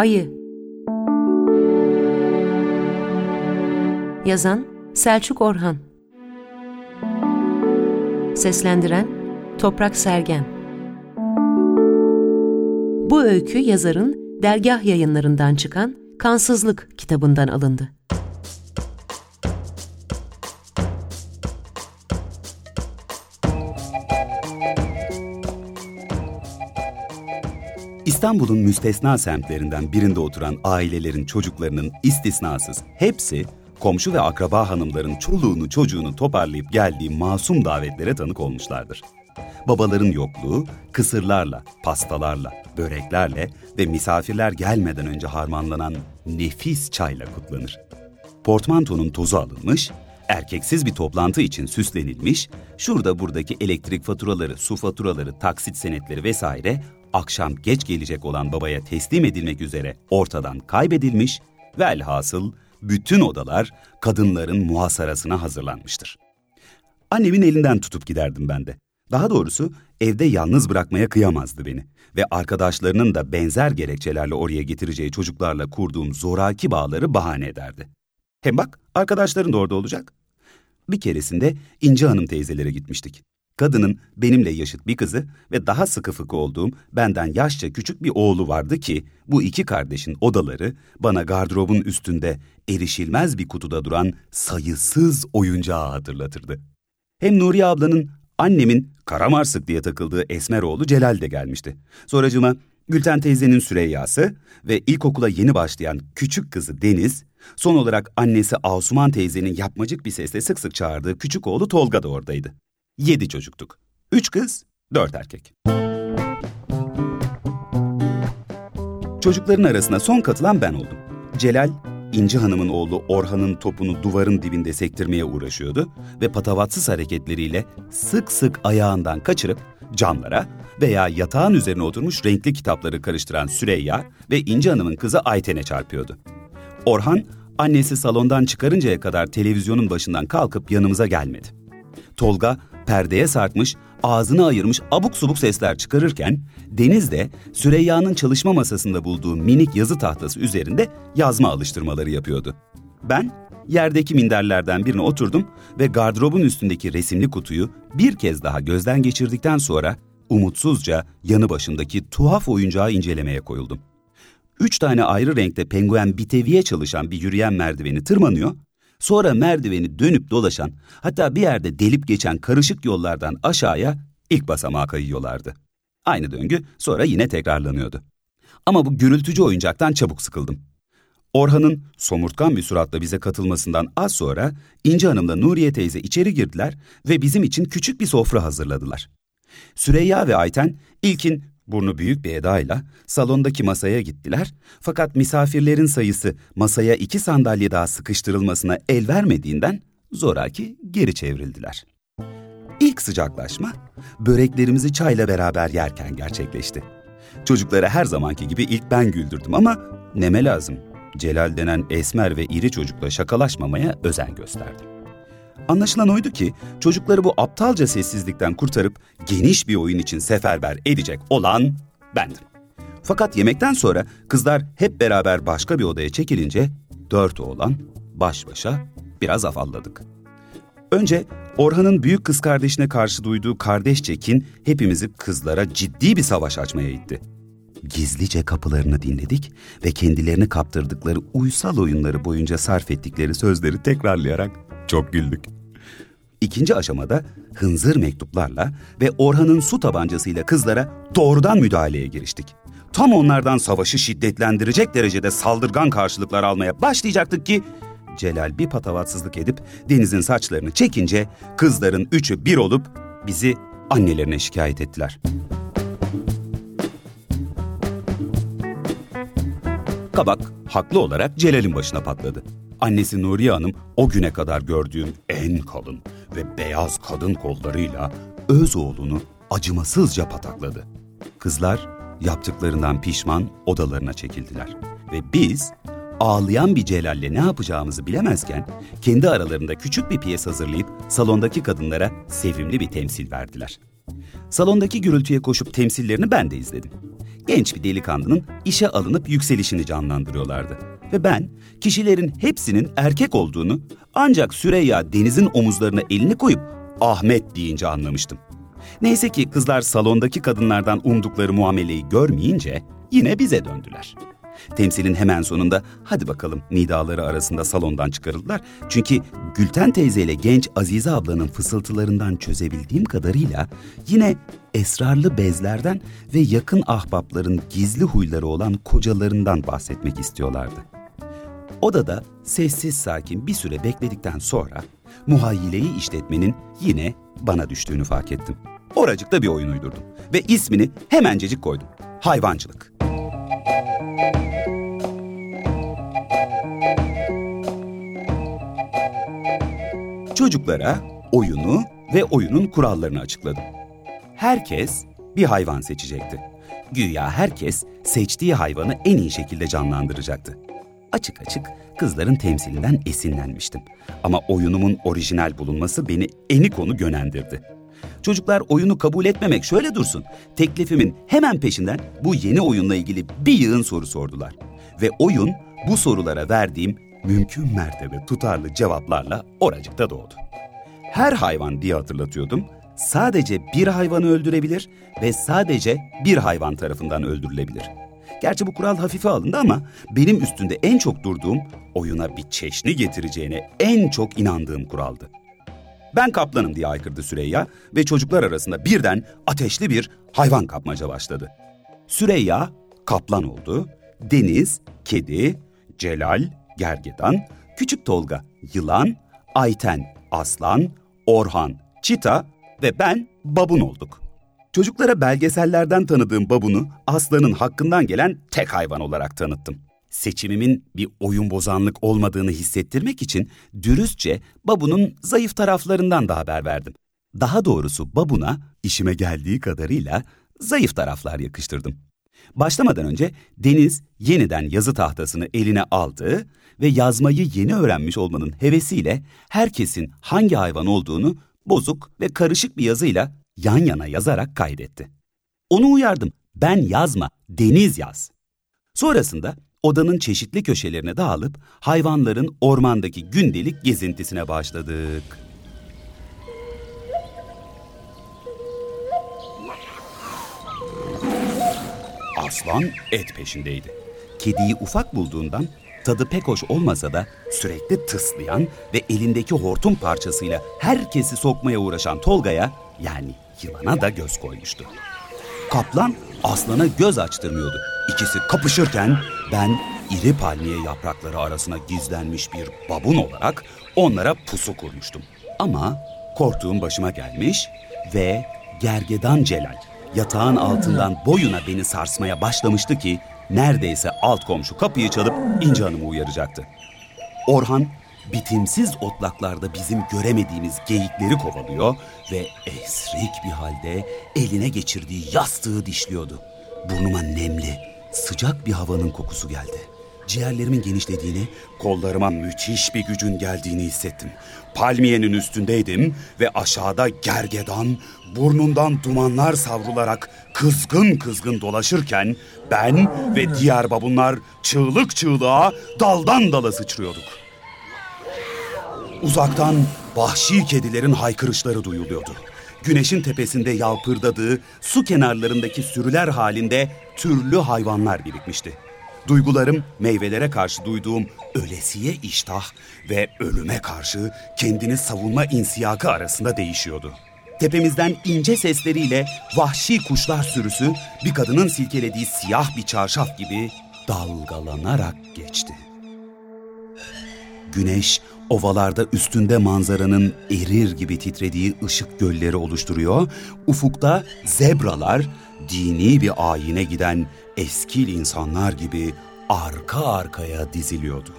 Ayı. Yazan Selçuk Orhan. Seslendiren Toprak Sergen. Bu öykü yazarın dergah yayınlarından çıkan Kansızlık kitabından alındı. İstanbul'un müstesna semtlerinden birinde oturan ailelerin çocuklarının istisnasız hepsi komşu ve akraba hanımların çoluğunu çocuğunu toparlayıp geldiği masum davetlere tanık olmuşlardır. Babaların yokluğu kısırlarla, pastalarla, böreklerle ve misafirler gelmeden önce harmanlanan nefis çayla kutlanır. Portmantonun tozu alınmış, erkeksiz bir toplantı için süslenilmiş, şurada buradaki elektrik faturaları, su faturaları, taksit senetleri vesaire akşam geç gelecek olan babaya teslim edilmek üzere ortadan kaybedilmiş ve elhasıl bütün odalar kadınların muhasarasına hazırlanmıştır. Annemin elinden tutup giderdim ben de. Daha doğrusu evde yalnız bırakmaya kıyamazdı beni ve arkadaşlarının da benzer gerekçelerle oraya getireceği çocuklarla kurduğum zoraki bağları bahane ederdi. Hem bak arkadaşların da orada olacak. Bir keresinde İnci Hanım teyzelere gitmiştik. Kadının benimle yaşıt bir kızı ve daha sıkı fıkı olduğum benden yaşça küçük bir oğlu vardı ki bu iki kardeşin odaları bana gardırobun üstünde erişilmez bir kutuda duran sayısız oyuncağı hatırlatırdı. Hem Nuriye ablanın annemin karamarsık diye takıldığı esmer oğlu Celal de gelmişti. Sonracıma Gülten teyzenin Süreyya'sı ve ilkokula yeni başlayan küçük kızı Deniz, son olarak annesi Asuman teyzenin yapmacık bir sesle sık sık çağırdığı küçük oğlu Tolga da oradaydı. Yedi çocuktuk. Üç kız, dört erkek. Çocukların arasına son katılan ben oldum. Celal, İnci Hanım'ın oğlu Orhan'ın topunu duvarın dibinde sektirmeye uğraşıyordu ve patavatsız hareketleriyle sık sık ayağından kaçırıp camlara veya yatağın üzerine oturmuş renkli kitapları karıştıran Süreyya ve İnci Hanım'ın kızı Ayten'e çarpıyordu. Orhan, annesi salondan çıkarıncaya kadar televizyonun başından kalkıp yanımıza gelmedi. Tolga perdeye sarkmış, ağzını ayırmış abuk subuk sesler çıkarırken Deniz de Süreyya'nın çalışma masasında bulduğu minik yazı tahtası üzerinde yazma alıştırmaları yapıyordu. Ben yerdeki minderlerden birine oturdum ve gardırobun üstündeki resimli kutuyu bir kez daha gözden geçirdikten sonra umutsuzca yanı başındaki tuhaf oyuncağı incelemeye koyuldum. Üç tane ayrı renkte penguen biteviye çalışan bir yürüyen merdiveni tırmanıyor Sonra merdiveni dönüp dolaşan, hatta bir yerde delip geçen karışık yollardan aşağıya ilk basamağa kayıyorlardı. Aynı döngü sonra yine tekrarlanıyordu. Ama bu gürültücü oyuncaktan çabuk sıkıldım. Orhan'ın somurtkan bir suratla bize katılmasından az sonra İnci Hanım'la Nuriye teyze içeri girdiler ve bizim için küçük bir sofra hazırladılar. Süreyya ve Ayten ilkin burnu büyük bir edayla salondaki masaya gittiler fakat misafirlerin sayısı masaya iki sandalye daha sıkıştırılmasına el vermediğinden zoraki geri çevrildiler. İlk sıcaklaşma böreklerimizi çayla beraber yerken gerçekleşti. Çocuklara her zamanki gibi ilk ben güldürdüm ama neme lazım. Celal denen esmer ve iri çocukla şakalaşmamaya özen gösterdim. Anlaşılan oydu ki çocukları bu aptalca sessizlikten kurtarıp geniş bir oyun için seferber edecek olan bendim. Fakat yemekten sonra kızlar hep beraber başka bir odaya çekilince dört oğlan baş başa biraz afalladık. Önce Orhan'ın büyük kız kardeşine karşı duyduğu kardeş çekin hepimizi kızlara ciddi bir savaş açmaya itti. Gizlice kapılarını dinledik ve kendilerini kaptırdıkları uysal oyunları boyunca sarf ettikleri sözleri tekrarlayarak çok güldük. İkinci aşamada hınzır mektuplarla ve Orhan'ın su tabancasıyla kızlara doğrudan müdahaleye giriştik. Tam onlardan savaşı şiddetlendirecek derecede saldırgan karşılıklar almaya başlayacaktık ki Celal bir patavatsızlık edip Deniz'in saçlarını çekince kızların üçü bir olup bizi annelerine şikayet ettiler. Kabak haklı olarak Celal'in başına patladı. Annesi Nuriye Hanım o güne kadar gördüğüm en kalın ve beyaz kadın kollarıyla öz oğlunu acımasızca patakladı. Kızlar yaptıklarından pişman odalarına çekildiler. Ve biz ağlayan bir Celal'le ne yapacağımızı bilemezken kendi aralarında küçük bir piyes hazırlayıp salondaki kadınlara sevimli bir temsil verdiler. Salondaki gürültüye koşup temsillerini ben de izledim. genç bir delikanlının işe alınıp yükselişini canlandırıyorlardı. Ve ben kişilerin hepsinin erkek olduğunu ancak Süreyya Deniz'in omuzlarına elini koyup Ahmet deyince anlamıştım. Neyse ki kızlar salondaki kadınlardan umdukları muameleyi görmeyince yine bize döndüler. Temsilin hemen sonunda hadi bakalım nidaları arasında salondan çıkarıldılar. Çünkü Gülten teyze ile genç Azize ablanın fısıltılarından çözebildiğim kadarıyla yine esrarlı bezlerden ve yakın ahbapların gizli huyları olan kocalarından bahsetmek istiyorlardı. Odada sessiz sakin bir süre bekledikten sonra muhayyileyi işletmenin yine bana düştüğünü fark ettim. Oracıkta bir oyun uydurdum ve ismini hemencecik koydum. Hayvancılık. Çocuklara oyunu ve oyunun kurallarını açıkladım. Herkes bir hayvan seçecekti. Güya herkes seçtiği hayvanı en iyi şekilde canlandıracaktı. Açık açık kızların temsilinden esinlenmiştim. Ama oyunumun orijinal bulunması beni eni konu gönendirdi. Çocuklar oyunu kabul etmemek şöyle dursun. Teklifimin hemen peşinden bu yeni oyunla ilgili bir yığın soru sordular. Ve oyun bu sorulara verdiğim mümkün mertebe tutarlı cevaplarla oracıkta doğdu. Her hayvan diye hatırlatıyordum. Sadece bir hayvanı öldürebilir ve sadece bir hayvan tarafından öldürülebilir. Gerçi bu kural hafife alındı ama benim üstünde en çok durduğum oyuna bir çeşni getireceğine en çok inandığım kuraldı. Ben kaplanım diye aykırdı Süreyya ve çocuklar arasında birden ateşli bir hayvan kapmaca başladı. Süreyya kaplan oldu, Deniz kedi, Celal gergedan, Küçük Tolga yılan, Ayten aslan, Orhan çita ve ben babun olduk. Çocuklara belgesellerden tanıdığım babunu aslanın hakkından gelen tek hayvan olarak tanıttım. Seçimimin bir oyun bozanlık olmadığını hissettirmek için dürüstçe babunun zayıf taraflarından da haber verdim. Daha doğrusu babuna işime geldiği kadarıyla zayıf taraflar yakıştırdım. Başlamadan önce Deniz yeniden yazı tahtasını eline aldı ve yazmayı yeni öğrenmiş olmanın hevesiyle herkesin hangi hayvan olduğunu bozuk ve karışık bir yazıyla yan yana yazarak kaydetti. Onu uyardım. Ben yazma, Deniz yaz. Sonrasında odanın çeşitli köşelerine dağılıp hayvanların ormandaki gündelik gezintisine başladık. Aslan et peşindeydi. Kediyi ufak bulduğundan tadı pek hoş olmasa da sürekli tıslayan ve elindeki hortum parçasıyla herkesi sokmaya uğraşan Tolga'ya yani yılana da göz koymuştu. Kaplan aslana göz açtırmıyordu. İkisi kapışırken ben iri palmiye yaprakları arasına gizlenmiş bir babun olarak onlara pusu kurmuştum. Ama korktuğum başıma gelmiş ve gergedan Celal yatağın altından boyuna beni sarsmaya başlamıştı ki neredeyse alt komşu kapıyı çalıp İnci Hanım'ı uyaracaktı. Orhan bitimsiz otlaklarda bizim göremediğimiz geyikleri kovalıyor ve esrik bir halde eline geçirdiği yastığı dişliyordu. Burnuma nemli, sıcak bir havanın kokusu geldi. Ciğerlerimin genişlediğini, kollarıma müthiş bir gücün geldiğini hissettim. Palmiyenin üstündeydim ve aşağıda gergedan, burnundan dumanlar savrularak kızgın kızgın dolaşırken ben ve diğer babunlar çığlık çığlığa daldan dala sıçrıyorduk. Uzaktan vahşi kedilerin haykırışları duyuluyordu. Güneşin tepesinde yalpırdadığı su kenarlarındaki sürüler halinde türlü hayvanlar birikmişti. Duygularım meyvelere karşı duyduğum ölesiye iştah ve ölüme karşı kendini savunma insiyakı arasında değişiyordu. Tepemizden ince sesleriyle vahşi kuşlar sürüsü bir kadının silkelediği siyah bir çarşaf gibi dalgalanarak geçti. Güneş ovalarda üstünde manzaranın erir gibi titrediği ışık gölleri oluşturuyor, ufukta zebralar dini bir ayine giden eskil insanlar gibi arka arkaya diziliyordu.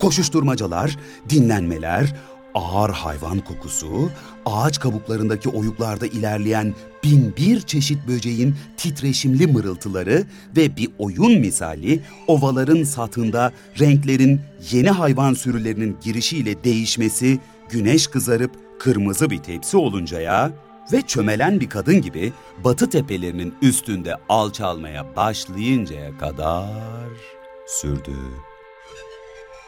Koşuşturmacalar, dinlenmeler, ağır hayvan kokusu, ağaç kabuklarındaki oyuklarda ilerleyen bin bir çeşit böceğin titreşimli mırıltıları ve bir oyun misali ovaların satında renklerin yeni hayvan sürülerinin girişiyle değişmesi güneş kızarıp kırmızı bir tepsi oluncaya ve çömelen bir kadın gibi batı tepelerinin üstünde alçalmaya başlayıncaya kadar sürdü.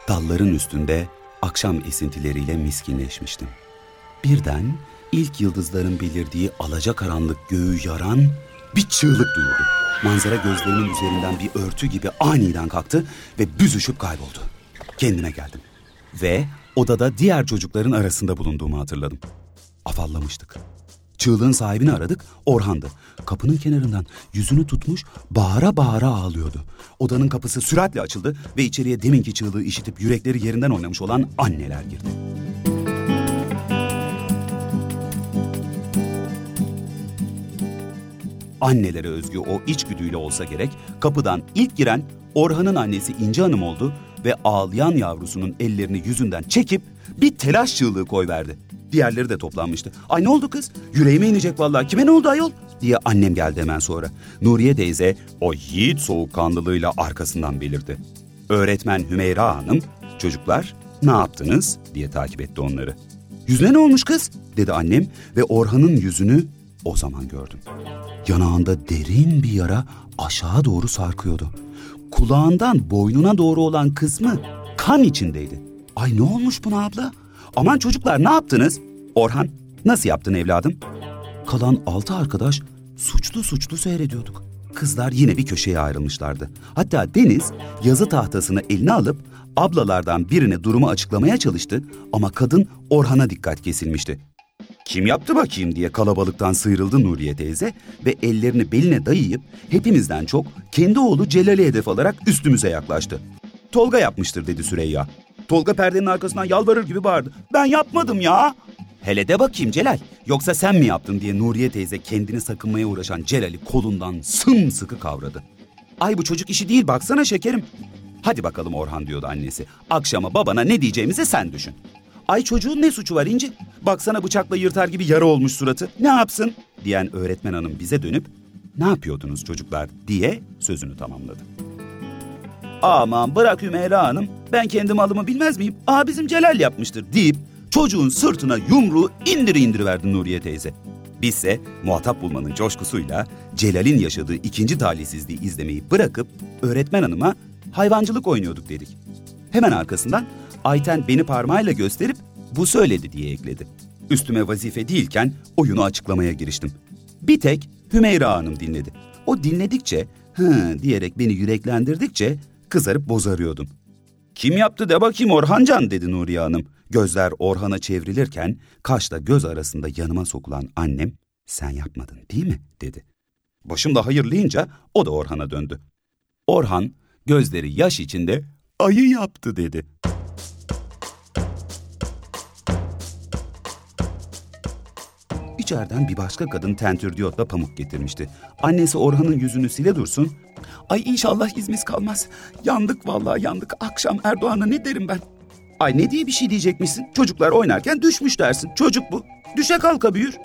Dalların üstünde akşam esintileriyle miskinleşmiştim. Birden ilk yıldızların belirdiği alacakaranlık göğü yaran bir çığlık duyuldu. Manzara gözlerimin üzerinden bir örtü gibi aniden kalktı ve büzüşüp kayboldu. Kendime geldim. Ve odada diğer çocukların arasında bulunduğumu hatırladım. Afallamıştık. Çığlığın sahibini aradık, Orhan'dı. Kapının kenarından yüzünü tutmuş, bağıra bağıra ağlıyordu. Odanın kapısı süratle açıldı ve içeriye deminki çığlığı işitip yürekleri yerinden oynamış olan anneler girdi. Annelere özgü o içgüdüyle olsa gerek, kapıdan ilk giren Orhan'ın annesi İnci Hanım oldu ve ağlayan yavrusunun ellerini yüzünden çekip bir telaş çığlığı koyverdi. Diğerleri de toplanmıştı. Ay ne oldu kız? Yüreğime inecek vallahi. Kime ne oldu ayol? diye annem geldi hemen sonra. Nuriye teyze o yiğit soğukkanlılığıyla arkasından belirdi. Öğretmen Hümeyra Hanım, çocuklar ne yaptınız diye takip etti onları. Yüzüne ne olmuş kız? dedi annem ve Orhan'ın yüzünü o zaman gördüm. Yanağında derin bir yara aşağı doğru sarkıyordu. Kulağından boynuna doğru olan kısmı kan içindeydi. Ay ne olmuş buna abla? Aman çocuklar ne yaptınız? Orhan nasıl yaptın evladım? Kalan altı arkadaş suçlu suçlu seyrediyorduk. Kızlar yine bir köşeye ayrılmışlardı. Hatta Deniz yazı tahtasını eline alıp ablalardan birine durumu açıklamaya çalıştı ama kadın Orhan'a dikkat kesilmişti. Kim yaptı bakayım diye kalabalıktan sıyrıldı Nuriye teyze ve ellerini beline dayayıp hepimizden çok kendi oğlu Celal'i hedef alarak üstümüze yaklaştı. Tolga yapmıştır dedi Süreyya. Tolga perdenin arkasından yalvarır gibi bağırdı. Ben yapmadım ya. Hele de bakayım Celal. Yoksa sen mi yaptın diye Nuriye teyze kendini sakınmaya uğraşan Celal'i kolundan sımsıkı kavradı. Ay bu çocuk işi değil baksana şekerim. Hadi bakalım Orhan diyordu annesi. Akşama babana ne diyeceğimizi sen düşün. Ay çocuğun ne suçu var İnci? Baksana bıçakla yırtar gibi yara olmuş suratı. Ne yapsın? Diyen öğretmen hanım bize dönüp ne yapıyordunuz çocuklar diye sözünü tamamladı. Aman bırak Hümeyra Hanım. Ben kendi malımı bilmez miyim? Aa bizim Celal yapmıştır deyip çocuğun sırtına yumruğu indir indiriverdi Nuriye teyze. Bizse muhatap bulmanın coşkusuyla Celal'in yaşadığı ikinci talihsizliği izlemeyi bırakıp öğretmen hanıma hayvancılık oynuyorduk dedik. Hemen arkasından Ayten beni parmağıyla gösterip bu söyledi diye ekledi. Üstüme vazife değilken oyunu açıklamaya giriştim. Bir tek Hümeyra Hanım dinledi. O dinledikçe, hı diyerek beni yüreklendirdikçe kızarıp bozarıyordum. Kim yaptı de bakayım Orhancan dedi Nuriye Hanım. Gözler Orhan'a çevrilirken kaşla göz arasında yanıma sokulan annem sen yapmadın değil mi dedi. Başımda hayırlayınca o da Orhan'a döndü. Orhan gözleri yaş içinde ayı yaptı dedi. İçeriden bir başka kadın tentürdiyotla pamuk getirmişti. Annesi Orhan'ın yüzünü sile dursun. Ay inşallah izimiz kalmaz. Yandık vallahi yandık. Akşam Erdoğan'a ne derim ben? Ay ne diye bir şey diyecekmişsin? Çocuklar oynarken düşmüş dersin. Çocuk bu. Düşe kalka büyür.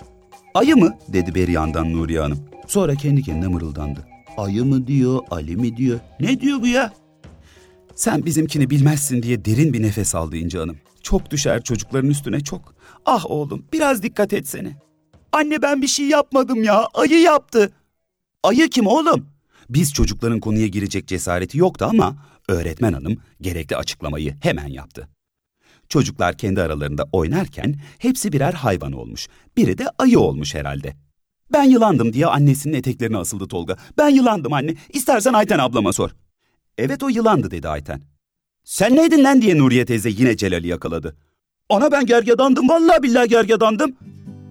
Ayı mı? dedi beri yandan Nuriye Hanım. Sonra kendi kendine mırıldandı. Ayı mı diyor, Ali mi diyor? Ne diyor bu ya? Sen bizimkini bilmezsin diye derin bir nefes aldı İnci Hanım. Çok düşer çocukların üstüne çok. Ah oğlum biraz dikkat etsene. Anne ben bir şey yapmadım ya. Ayı yaptı. Ayı kim oğlum? Biz çocukların konuya girecek cesareti yoktu ama öğretmen hanım gerekli açıklamayı hemen yaptı. Çocuklar kendi aralarında oynarken hepsi birer hayvan olmuş. Biri de ayı olmuş herhalde. Ben yılandım diye annesinin eteklerine asıldı Tolga. Ben yılandım anne. İstersen Ayten ablama sor. Evet o yılandı dedi Ayten. Sen neydin lan diye Nuriye teyze yine Celal'i yakaladı. Ana ben gergedandım vallahi billahi gergedandım.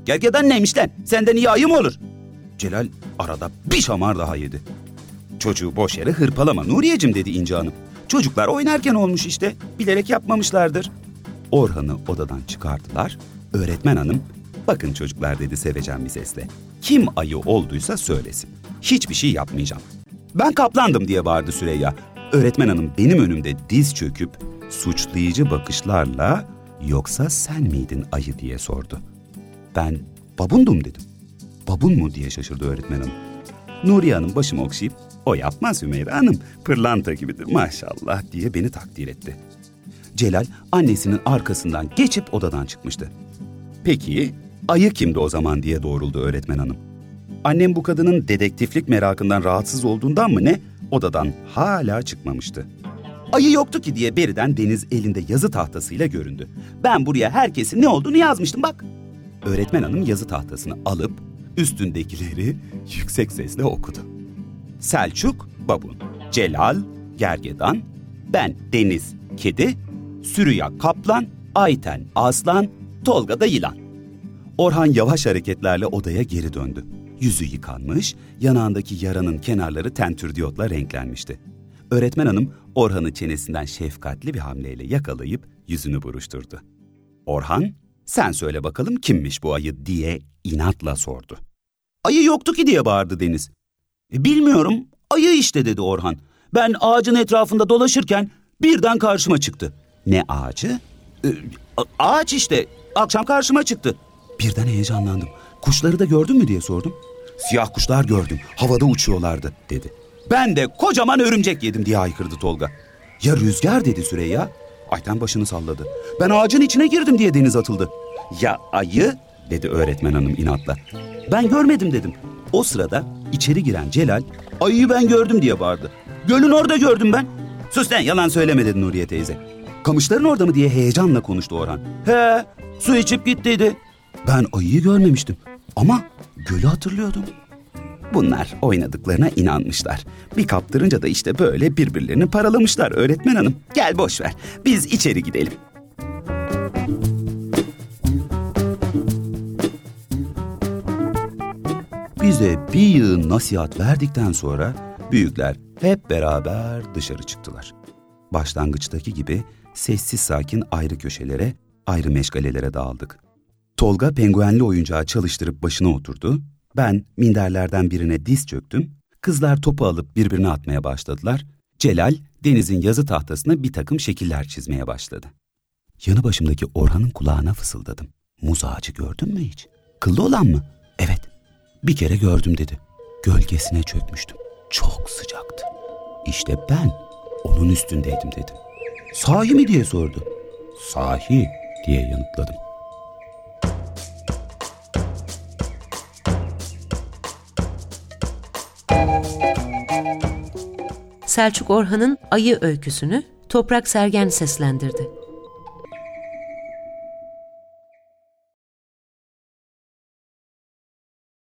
Gergedan neymiş lan? Senden iyi ayı mı olur? Celal arada bir şamar daha yedi. Çocuğu boş yere hırpalama Nuriyecim dedi İnci Hanım. Çocuklar oynarken olmuş işte. Bilerek yapmamışlardır. Orhan'ı odadan çıkardılar. Öğretmen hanım, bakın çocuklar dedi sevecen bir sesle. Kim ayı olduysa söylesin. Hiçbir şey yapmayacağım. Ben kaplandım diye bağırdı Süreyya. Öğretmen hanım benim önümde diz çöküp suçlayıcı bakışlarla yoksa sen miydin ayı diye sordu. Ben babundum dedim. Babun mu diye şaşırdı öğretmen hanım. Nuriye Hanım başımı okşayıp o yapmaz Hümeyra Hanım pırlanta gibidir maşallah diye beni takdir etti. Celal annesinin arkasından geçip odadan çıkmıştı. Peki ayı kimdi o zaman diye doğruldu öğretmen hanım. Annem bu kadının dedektiflik merakından rahatsız olduğundan mı ne odadan hala çıkmamıştı. Ayı yoktu ki diye beriden Deniz elinde yazı tahtasıyla göründü. Ben buraya herkesin ne olduğunu yazmıştım bak. Öğretmen hanım yazı tahtasını alıp üstündekileri yüksek sesle okudu. Selçuk, Babun, Celal, Gergedan, ben Deniz, Kedi, Sürüya Kaplan, Ayten Aslan, Tolga da Yılan. Orhan yavaş hareketlerle odaya geri döndü. Yüzü yıkanmış, yanağındaki yaranın kenarları tentürdiyotla renklenmişti. Öğretmen hanım Orhan'ı çenesinden şefkatli bir hamleyle yakalayıp yüzünü buruşturdu. Orhan, sen söyle bakalım kimmiş bu ayı diye inatla sordu. Ayı yoktu ki diye bağırdı Deniz. E, bilmiyorum, ayı işte dedi Orhan. Ben ağacın etrafında dolaşırken birden karşıma çıktı. Ne ağacı? E, ağaç işte, akşam karşıma çıktı. Birden heyecanlandım. Kuşları da gördün mü diye sordum. Siyah kuşlar gördüm, havada uçuyorlardı dedi. Ben de kocaman örümcek yedim diye haykırdı Tolga. Ya rüzgar dedi Süreyya. Ayten başını salladı. Ben ağacın içine girdim diye deniz atıldı. Ya ayı dedi öğretmen hanım inatla. Ben görmedim dedim. O sırada içeri giren Celal ayıyı ben gördüm diye bağırdı. Gölün orada gördüm ben. Sus lan yalan söyleme dedi Nuriye teyze. Kamışların orada mı diye heyecanla konuştu Orhan. He su içip gittiydi. Ben ayıyı görmemiştim ama gölü hatırlıyordum. Bunlar oynadıklarına inanmışlar. Bir kaptırınca da işte böyle birbirlerini paralamışlar öğretmen hanım. Gel boş ver. Biz içeri gidelim. Bize bir yığın nasihat verdikten sonra büyükler hep beraber dışarı çıktılar. Başlangıçtaki gibi sessiz sakin ayrı köşelere, ayrı meşgalelere dağıldık. Tolga penguenli oyuncağı çalıştırıp başına oturdu. Ben minderlerden birine diz çöktüm. Kızlar topu alıp birbirine atmaya başladılar. Celal, Deniz'in yazı tahtasına bir takım şekiller çizmeye başladı. Yanı başımdaki Orhan'ın kulağına fısıldadım. Muz ağacı gördün mü hiç? Kıllı olan mı? Evet. Bir kere gördüm dedi. Gölgesine çökmüştüm. Çok sıcaktı. İşte ben onun üstündeydim dedim. Sahi mi diye sordu. Sahi diye yanıtladım. Selçuk Orhan'ın Ayı öyküsünü Toprak Sergen seslendirdi.